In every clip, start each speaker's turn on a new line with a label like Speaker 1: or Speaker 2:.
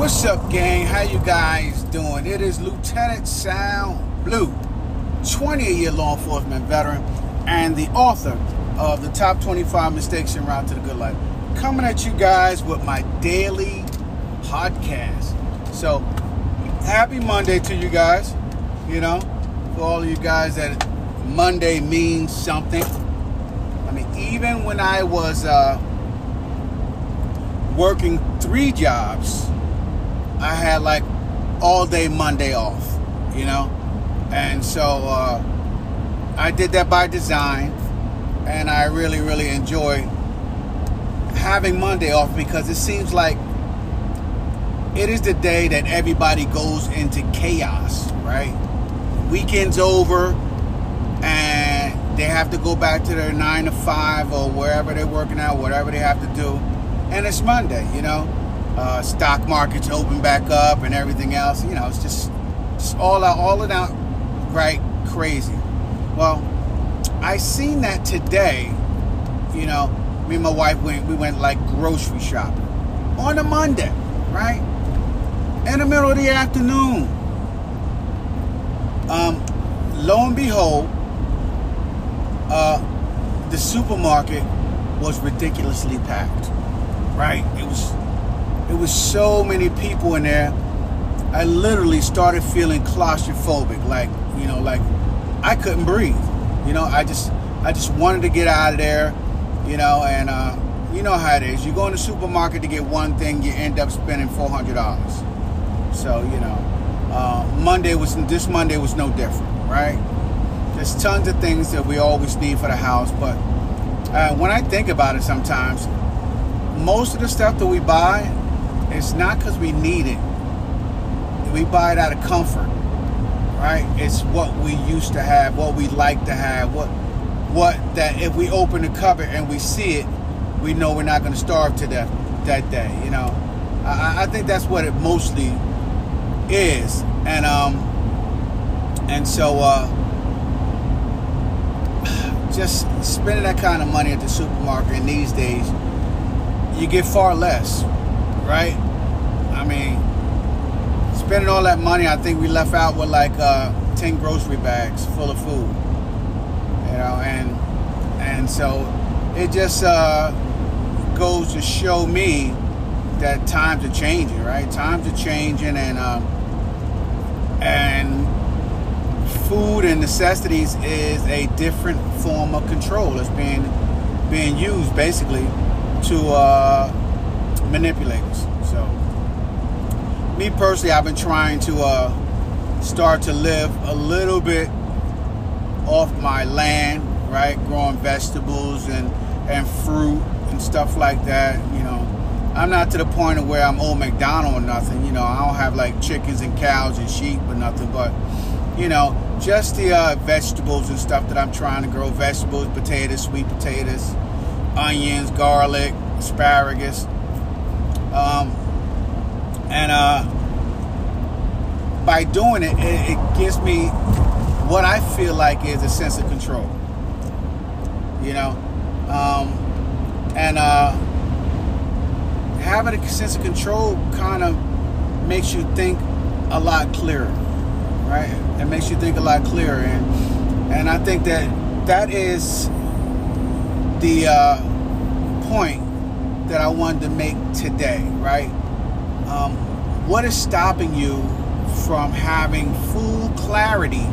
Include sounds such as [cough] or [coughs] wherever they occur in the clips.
Speaker 1: What's up, gang? How you guys doing? It is Lieutenant Sal Blue, 20 year law enforcement veteran and the author of the top 25 mistakes in route to the good life. Coming at you guys with my daily podcast. So, happy Monday to you guys. You know, for all of you guys that Monday means something. I mean, even when I was uh, working three jobs, I had like all day Monday off, you know? And so uh, I did that by design, and I really, really enjoy having Monday off because it seems like it is the day that everybody goes into chaos, right? Weekend's over, and they have to go back to their nine to five or wherever they're working out, whatever they have to do, and it's Monday, you know? Uh, stock markets open back up and everything else. You know, it's just it's all out, all it out, right? Crazy. Well, I seen that today. You know, me and my wife went. We went like grocery shopping on a Monday, right? In the middle of the afternoon. Um, lo and behold, uh, the supermarket was ridiculously packed. Right? It was it was so many people in there. I literally started feeling claustrophobic, like you know, like I couldn't breathe. You know, I just I just wanted to get out of there. You know, and uh, you know how it is. You go in the supermarket to get one thing, you end up spending four hundred dollars. So you know, uh, Monday was this Monday was no different, right? There's tons of things that we always need for the house, but uh, when I think about it, sometimes most of the stuff that we buy it's not because we need it. We buy it out of comfort, right? It's what we used to have, what we like to have, what what that if we open the cupboard and we see it, we know we're not going to starve to death that day. You know, I, I think that's what it mostly is, and um, and so uh, [sighs] just spending that kind of money at the supermarket in these days, you get far less right? I mean, spending all that money, I think we left out with like uh, 10 grocery bags full of food, you know, and and so it just uh, goes to show me that times are changing, right? Times are changing, and um, and food and necessities is a different form of control. It's being being used basically to uh, manipulators. So, me personally, I've been trying to uh, start to live a little bit off my land, right? Growing vegetables and and fruit and stuff like that. You know, I'm not to the point of where I'm old McDonald or nothing. You know, I don't have like chickens and cows and sheep or nothing, but you know, just the uh, vegetables and stuff that I'm trying to grow vegetables, potatoes, sweet potatoes, onions, garlic, asparagus. Um, and uh, by doing it, it, it gives me what I feel like is a sense of control. You know, um, and uh, having a sense of control kind of makes you think a lot clearer, right? It makes you think a lot clearer, and and I think that that is the uh, point that I wanted to make today, right? Um, what is stopping you from having full clarity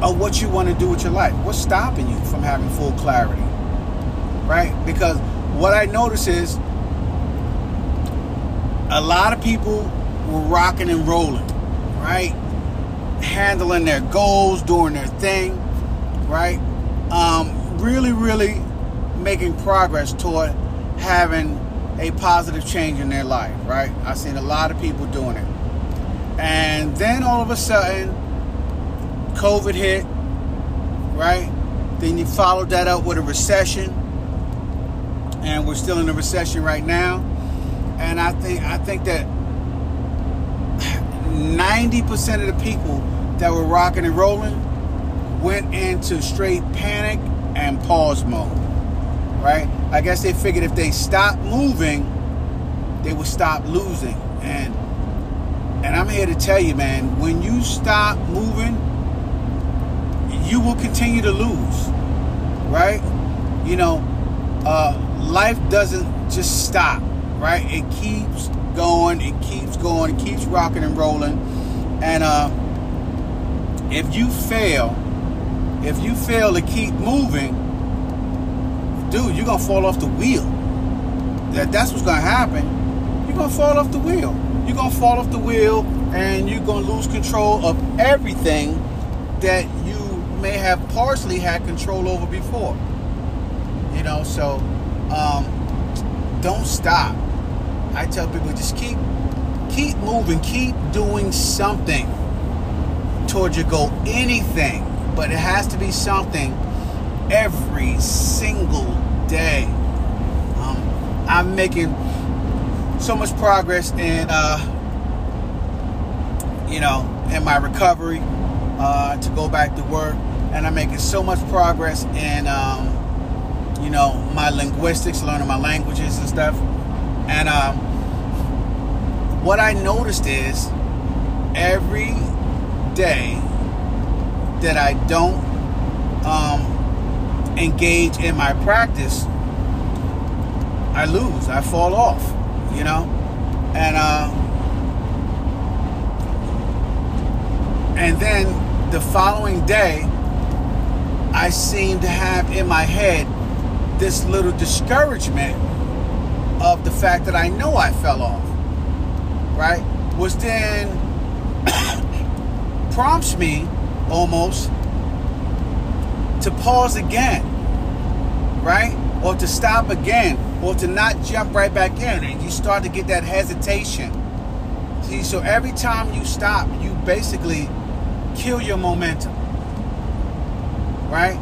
Speaker 1: of what you want to do with your life? What's stopping you from having full clarity, right? Because what I notice is a lot of people were rocking and rolling, right? Handling their goals, doing their thing, right? Um, really, really making progress toward having a positive change in their life, right? I've seen a lot of people doing it. And then all of a sudden, COVID hit, right? Then you followed that up with a recession. And we're still in a recession right now. And I think I think that 90% of the people that were rocking and rolling went into straight panic and pause mode right? I guess they figured if they stop moving, they would stop losing. And and I'm here to tell you, man, when you stop moving, you will continue to lose. Right? You know, uh, life doesn't just stop, right? It keeps going, it keeps going, it keeps rocking and rolling. And uh, if you fail, if you fail to keep moving, dude, you're gonna fall off the wheel. That that's what's gonna happen. You're gonna fall off the wheel. You're gonna fall off the wheel and you're gonna lose control of everything that you may have partially had control over before. You know, so um, don't stop. I tell people just keep keep moving, keep doing something towards your goal. Anything, but it has to be something every single I'm making so much progress in, uh, you know, in my recovery uh, to go back to work, and I'm making so much progress in, um, you know, my linguistics, learning my languages and stuff. And um, what I noticed is every day that I don't um, engage in my practice, I lose. I fall off, you know, and uh, and then the following day, I seem to have in my head this little discouragement of the fact that I know I fell off, right? Which then [coughs] prompts me almost to pause again, to stop again, or to not jump right back in. And you start to get that hesitation. See, so every time you stop, you basically kill your momentum, right?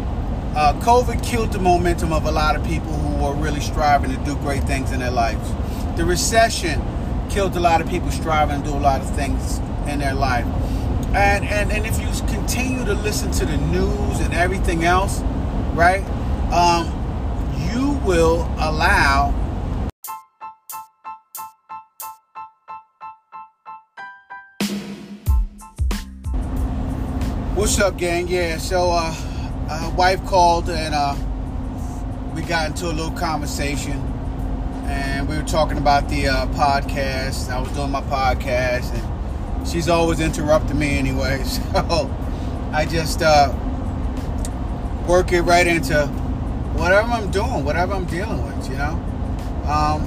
Speaker 1: Uh, COVID killed the momentum of a lot of people who were really striving to do great things in their lives. The recession killed a lot of people striving to do a lot of things in their life. And, and, and if you continue to listen to the news and everything else, right, um, will allow What's up, gang? Yeah, so uh, uh, wife called and uh, we got into a little conversation, and we were talking about the uh, podcast. I was doing my podcast, and she's always interrupting me anyway. [laughs] So I just uh, work it right into whatever I'm doing, whatever I'm dealing with, you know. Um,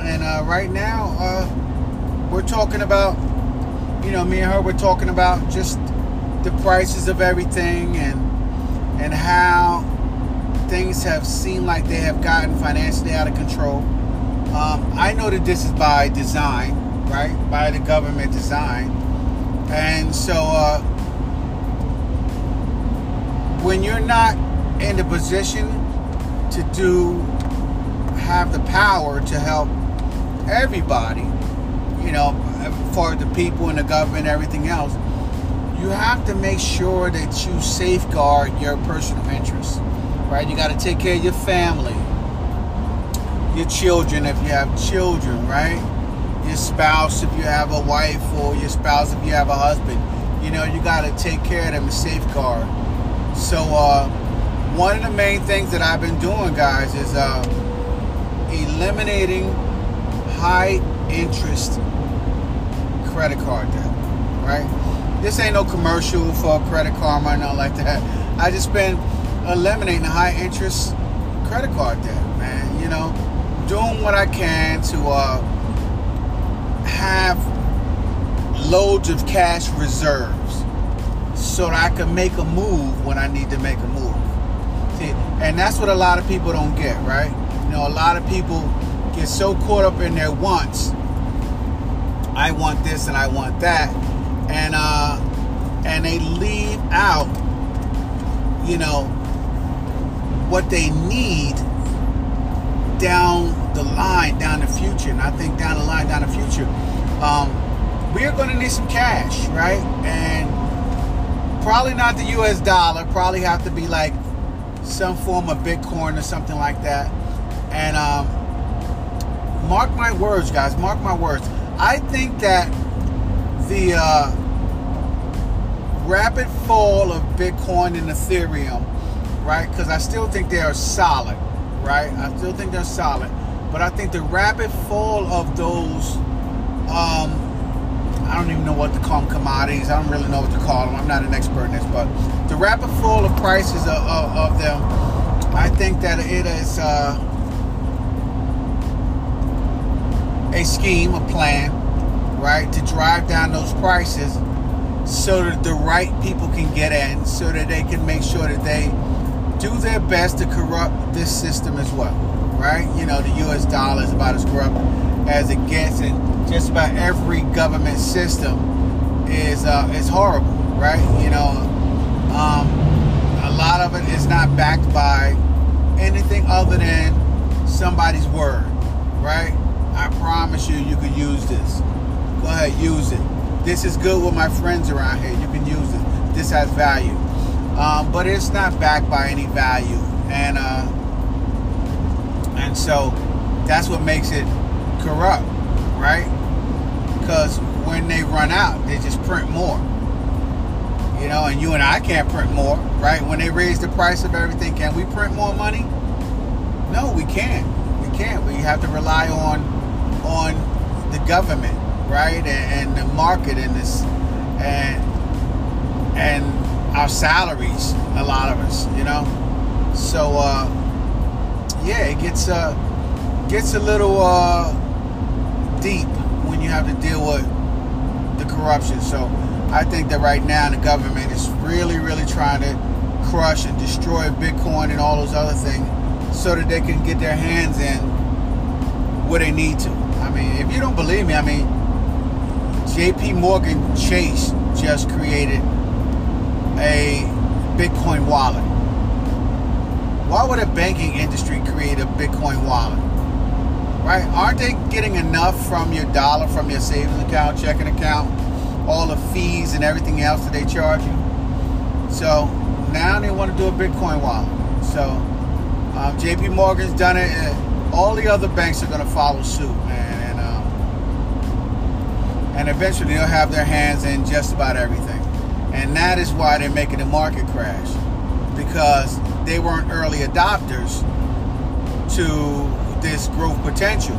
Speaker 1: and uh, right now, uh, we're talking about, you know, me and her, we're talking about just the prices of everything and and how things have seemed like they have gotten financially out of control. Um, I know that this is by design, right? By the government design. And so uh, when you're not in the position to do, have the power to help everybody, you know, for the people and the government everything else, you have to make sure that you safeguard your personal interests, right? You got to take care of your family, your children if you have children, right? Your spouse if you have a wife, or your spouse if you have a husband. You know, you got to take care of them and safeguard. So, uh, one of the main things that I've been doing, guys, is uh, eliminating high interest credit card debt, right? This ain't no commercial for a Credit Karma or nothing like that. I just been eliminating high interest credit card debt, man. You know, doing what I can to uh, have loads of cash reserves so that I can make a move when I need to make a move. And that's what a lot of people don't get, right? You know, a lot of people get so caught up in their wants. I want this and I want that and uh, and they leave out, you know, what they need down the line, down the future. And I think down the line, down the future, um, we're going to need some cash, right? And probably not the U.S. dollar. Probably have to be like some form of Bitcoin or something like that. And um, mark my words, guys. Mark my words. I think that the uh, rapid fall of Bitcoin and Ethereum, right? Because I still think they are solid, right? I still think they're solid, but I think the rapid fall of those, um, I don't even know what to call them commodities. I don't really know what to call them. I'm not an expert in this, but the rapid fall of prices of, of, of them, I think that it is. Uh, a scheme, a plan, right, to drive down those prices so that the right people can get in, so that they can make sure that they do their best to corrupt this system as well, right? You know, the U.S. dollar is about as corrupt as it gets, and just about every government system is uh, is horrible, right? You know, um, a lot of it is not backed by anything other than somebody's word, right? I promise you, you can use this. Go ahead, use it. This is good with my friends around here. You can use it. This has value. Um, but it's not backed by any value. And uh, and so that's what makes it corrupt, right? Because when they run out, they just print more. You know, and you and I can't print more, right? When they raise the price of everything, can we print more money? No, we can't. We can't. We have to rely on on the government, right, and, and the market and this, and and our salaries. A lot of us, you know. So uh, yeah, it gets uh, gets a little uh, deep when you have to deal with the corruption. So I think that right now the government is really, really trying to crush and destroy Bitcoin and all those other things so that they can get their hands in where they need to. I mean, if you don't believe me, I mean, J.P. Morgan Chase just created a Bitcoin wallet. Why would a banking industry create a Bitcoin wallet? Right? Aren't they getting enough from your dollar, from your savings account, checking account, all the fees and everything else that they charge you? So now they want to do a Bitcoin wallet. So um, JP Morgan's done it. All the other banks are going to follow suit, man and eventually they'll have their hands in just about everything. And that is why they're making the market crash because they weren't early adopters to this growth potential.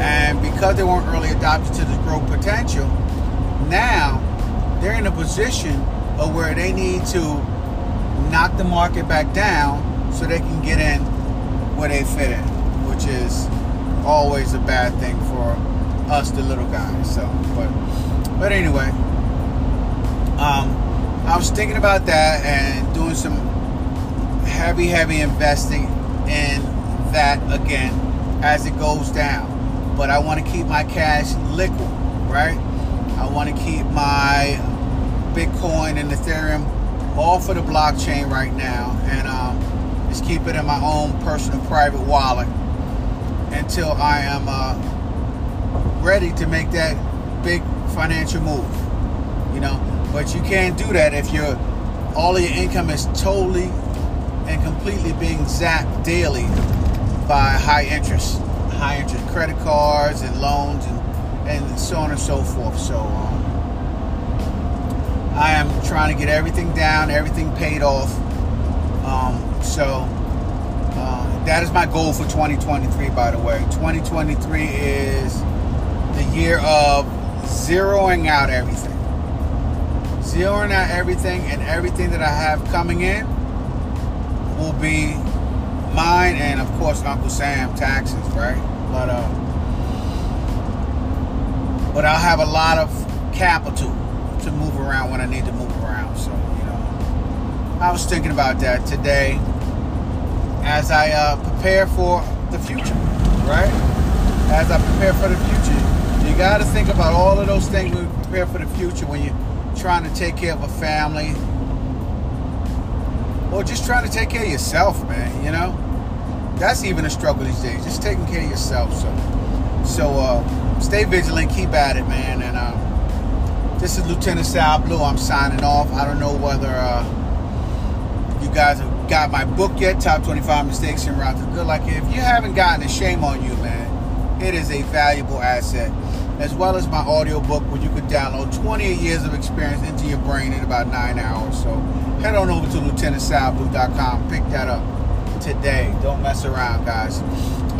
Speaker 1: And because they weren't early adopters to this growth potential, now they're in a position of where they need to knock the market back down so they can get in where they fit in, which is always a bad thing for us, the little guys. So, but but anyway, um, I was thinking about that and doing some heavy, heavy investing in that again as it goes down. But I want to keep my cash liquid, right? I want to keep my Bitcoin and Ethereum all for the blockchain right now, and um, just keep it in my own personal private wallet until I am. Uh, ready to make that big financial move. You know, but you can't do that if your all of your income is totally and completely being zapped daily by high interest, high interest credit cards and loans and and so on and so forth. So um, I am trying to get everything down, everything paid off. Um, so uh, that is my goal for 2023. By the way, 2023 is the year of zeroing out everything. Zeroing out everything, and everything that I have coming in will be mine, and of course, Uncle Sam taxes, right? But uh, but I'll have a lot of capital to move around when I need to move around. So you know, I was thinking about that today as I uh, prepare for the future, right? As I prepare for the future you got to think about all of those things when you prepare for the future when you're trying to take care of a family or just trying to take care of yourself, man. You know, that's even a struggle these days. Just taking care of yourself. So, so uh, stay vigilant, keep at it, man. And uh, this is Lieutenant Sal Blue. I'm signing off. I don't know whether uh, you guys have got my book yet, Top 25 Mistakes in Route to Good. Like, if you haven't gotten it, shame on you, man it is a valuable asset. As well as my audiobook where you could download 28 years of experience into your brain in about nine hours. So head on over to lieutenantsalblue.com. Pick that up today. Don't mess around, guys.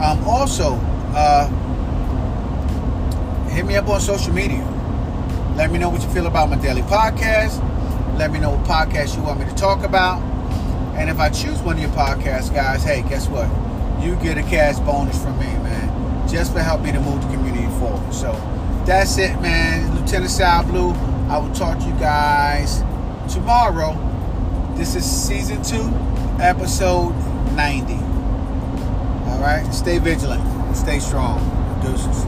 Speaker 1: Um, also, uh, hit me up on social media. Let me know what you feel about my daily podcast. Let me know what podcast you want me to talk about. And if I choose one of your podcasts, guys, hey, guess what? You get a cash bonus from me, man, just for helping me to move the community forward. So that's it, man. Lieutenant Sal Blue. I will talk to you guys tomorrow. This is season two, episode 90. All right, stay vigilant, stay strong. Deuces.